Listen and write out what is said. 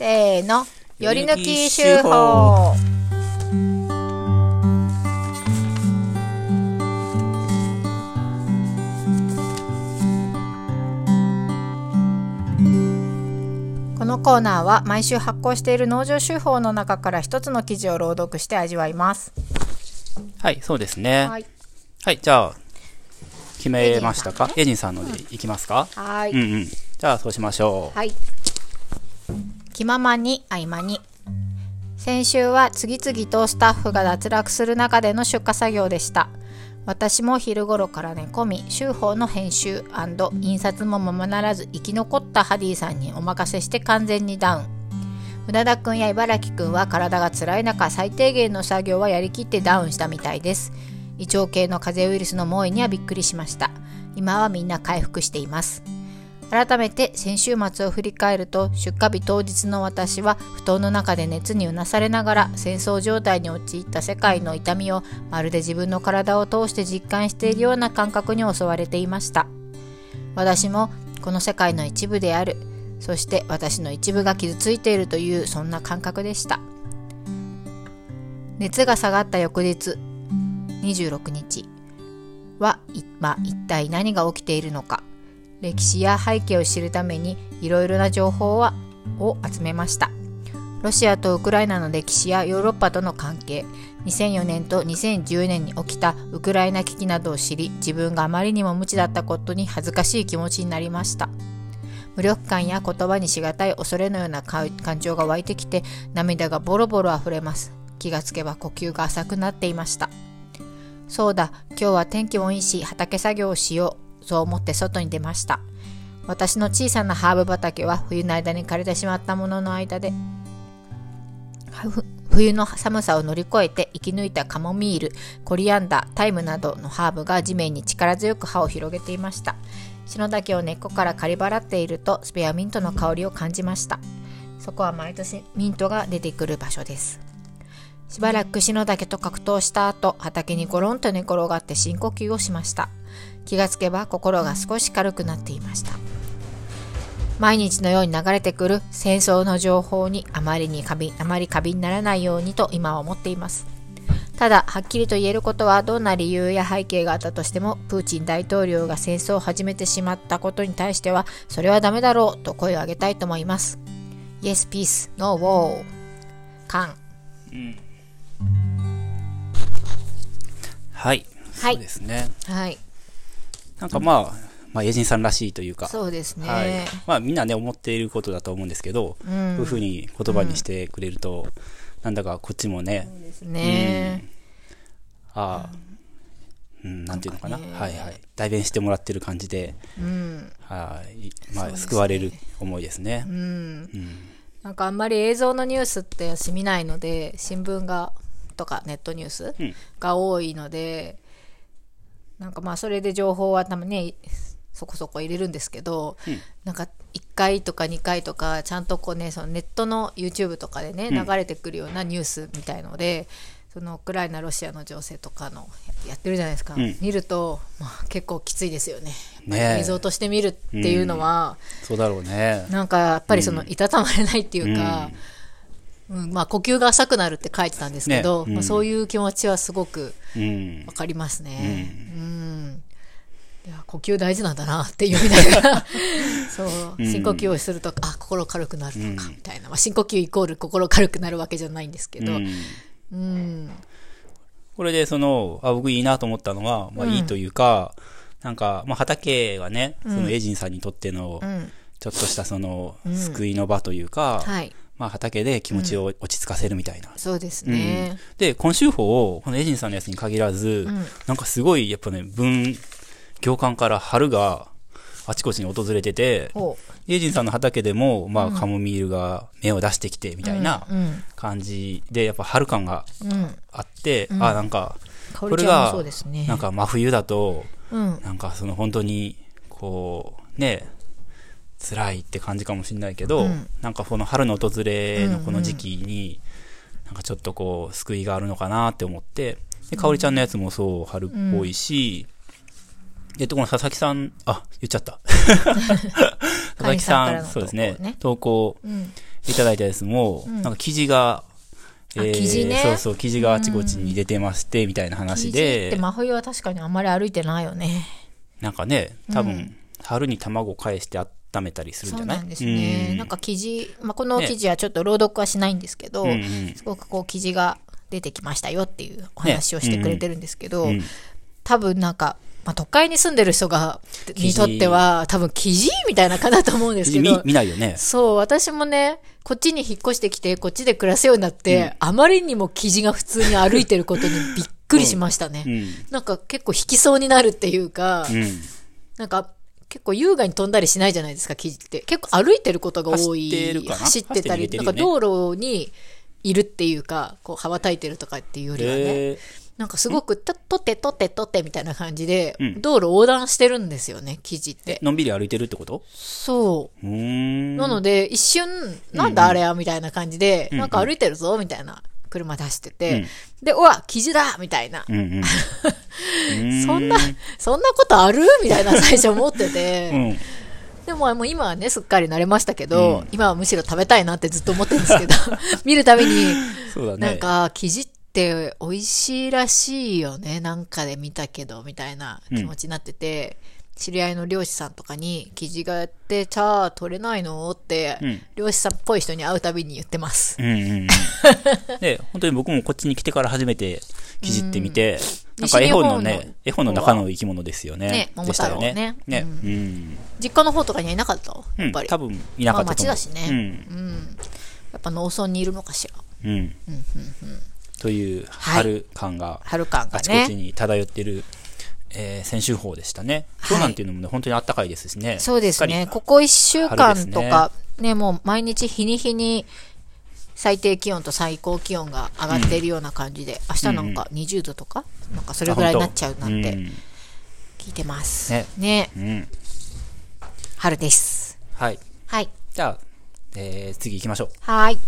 せーの。より抜き手法。このコーナーは毎週発行している農場手法の中から一つの記事を朗読して味わいます。はい、そうですね。ははい、い。じゃあ、決めましたか？エエジンさんのでいきますか、はい。うんうん。じゃあ、そうしましょう。はい。気ままに合間に。先週は次々とスタッフが脱落する中での出荷作業でした。私も昼頃から寝込み、週報の編集印刷もままならず生き残ったハディさんにお任せして完全にダウン。船田くんや茨城くんは体が辛い中、最低限の作業はやりきってダウンしたみたいです。胃腸系の風邪ウイルスの猛威にはびっくりしました。今はみんな回復しています。改めて先週末を振り返ると出荷日当日の私は布団の中で熱にうなされながら戦争状態に陥った世界の痛みをまるで自分の体を通して実感しているような感覚に襲われていました。私もこの世界の一部であるそして私の一部が傷ついているというそんな感覚でした。熱が下がった翌日26日は今一体何が起きているのか。歴史や背景を知るためにいろいろな情報はを集めました。ロシアとウクライナの歴史やヨーロッパとの関係2004年と2010年に起きたウクライナ危機などを知り自分があまりにも無知だったことに恥ずかしい気持ちになりました。無力感や言葉にしがたい恐れのような感情が湧いてきて涙がボロボロ溢れます。気がつけば呼吸が浅くなっていました。そうだ今日は天気もいいし畑作業をしよう。そう思って外に出ました。私の小さなハーブ畑は冬の間に枯れてしまったものの間で冬の寒さを乗り越えて生き抜いたカモミールコリアンダータイムなどのハーブが地面に力強く葉を広げていました。篠竹を根っこから刈り払っているとスペアミントの香りを感じました。そこは毎年ミントが出てくる場所です。しばらく篠竹と格闘した後畑にゴロンと寝転がって深呼吸をしました。気がつけば心が少し軽くなっていました。毎日のように流れてくる戦争の情報にあまりに過敏あまり過敏にならないようにと今は思っています。ただはっきりと言えることはどんな理由や背景があったとしてもプーチン大統領が戦争を始めてしまったことに対してはそれはダメだろうと声を上げたいと思います。Yes, peace, no war. カン。はい。はい。そうですね。はいなんかまあ、まあ、エジンさんらしいというか。そうですね、はい。まあ、みんなね、思っていることだと思うんですけど、うんこういうふうに言葉にしてくれると、なんだかこっちもね、そうですね、ああ、うん、なんていうのかな。はいはい。代弁してもらってる感じで、うんはい。まあ、救われる思いですね。うんうん。なんかあんまり映像のニュースって私見ないので新聞がとかネットニュースうんが多いので、なんかまあそれで情報はたまにねそこそこ入れるんですけど、うん。なんか1回とか2回とかちゃんとこうねそのネットの YouTube とかでねうん。流れてくるようなニュースみたいので、そのウクライナロシアの情勢とかのやってるじゃないですか、うん。見ると、まあ、結構きついですよね。映像として見るっていうのは、そうだろうね。なんかやっぱりそのいたたまれないっていうか、うんまあ呼吸が浅くなるって書いてたんですけど、ね。うん。まあ、そういう気持ちはすごくうん。わ。かりますね。うん。いや呼吸大事なんだなって読みながら そう。うん。深呼吸をすると、あ心軽くなるのかみたいな、まあ、深呼吸イコール心軽くなるわけじゃないんですけど、ううん。んこれでその、あ、僕いいなと思ったのは、まあうん。いいというか、なんか、まあ畑はね、うん。そのエイジンさんにとってのう、ん。ちょっとしたそのうん、救いの場というか、はいまあ畑で気持ちを落ち着かせるみたいな。そうですうん。ね。で、今週法を、このエイジンさんのやつに限らず、うん。なんかすごい、やっぱね、文、行間から春があちこちに訪れてて、ほエイジンさんの畑でも、まうん。あカモミールが芽を出してきて、みみたいなうん。感じで、やっぱ春感がうん。うんあって、うん。あ、なんか、香りちゃんもそうですね。なんか真冬だと、うん。なんかその本当に、こう、ね、辛いって感じかもしれないけど、うん。なんかこの春の訪れのこの時期に、なんかちょっとこう、救いがあるのかなって思って、で、かおりちゃんのやつもそう、春っぽいし、えっと、この佐々木さん、あ、言っちゃった。佐々木さん、会員さんからのそうですね投稿いただいたやつも、なんか生地が、あ生地ね。そうそう、生地があちこちに出てまして、みたいな話生地ってで、真冬は確かにあんまり歩いてないよね。なんかね、多分、春に卵返して温めたりするんじゃない？そうなんですね。なんか生地、まあ、この記事はちょっと朗読はしないんですけど、うんうんすごくこう生地が出てきましたよっていうお話をしてくれてるんですけど、うん多分なんか、まあ、都会に住んでる人が、にとっては、多分生地みたいな感じだと思うんですけ見ど、見ないよね。そう、私もね、こっちに引っ越してきて、こっちで暮らすようになって、あまりにも生地が普通に歩いてることにびっくりしましたね。うん。なんか結構引きそうになるっていうか、うん。なんか結構優雅に飛んだりしないじゃないですか、生地って。結構歩いてることが多い。走って走ってたり、ね。なんか道路にいるっていうか、こう羽ばたいてるとかっていうよりはね、へなんかすごく、と、とってとってとってみたいな感じで、うん。道路横断してるんですよね、生地って。ー。のんびり歩いてるってこと？そう。なので、一瞬、なんだあれや、みたいな感じで、うん。なんか歩いてるぞ、みたいな車出してて、うんで、うわ、生地だみたいな。うん うん。そんな、そんなことある？みたいな最初思ってて。うん。でももう今はね、すっかり慣れましたけど、今はむしろ食べたいなってずっと思ってるんですけど、見るたびに、ね。なんか、生地って美味しいらしいよね。なんかで見たけど、みたいな気持ちになってて、知り合いの漁師さんとかに、生地がやって、じゃあ取れないの？って、うん漁師さんっぽい人に会うたびに言ってます。うんうんうん。で、本当に僕もこっちに来てから初めて記事ってみて、なんか絵本のね、絵本の中の生き物ですよね。ねでしたよ桃太郎ねね。うんうん。実家の方とかにはいなかった？うん。やっぱり。多分いなかった。まあ町だしねうん。うん。やっぱ農村にいるのかしら。うん。という春感が春感があちこちね。に漂ってる、えー、先週法でしたね。今日なんていうのもね、本当に暖かいですしね。そうですね。ここ一週間と春か、ねもう毎日日に日に最低気温と最高気温が上がっているような感じで、明日なんか20度とか、なんかそれぐらいになっちゃうなんてうん聞いてます。ねねうん。春です。はい。はい。じゃあ、えー、次行きましょう。はい。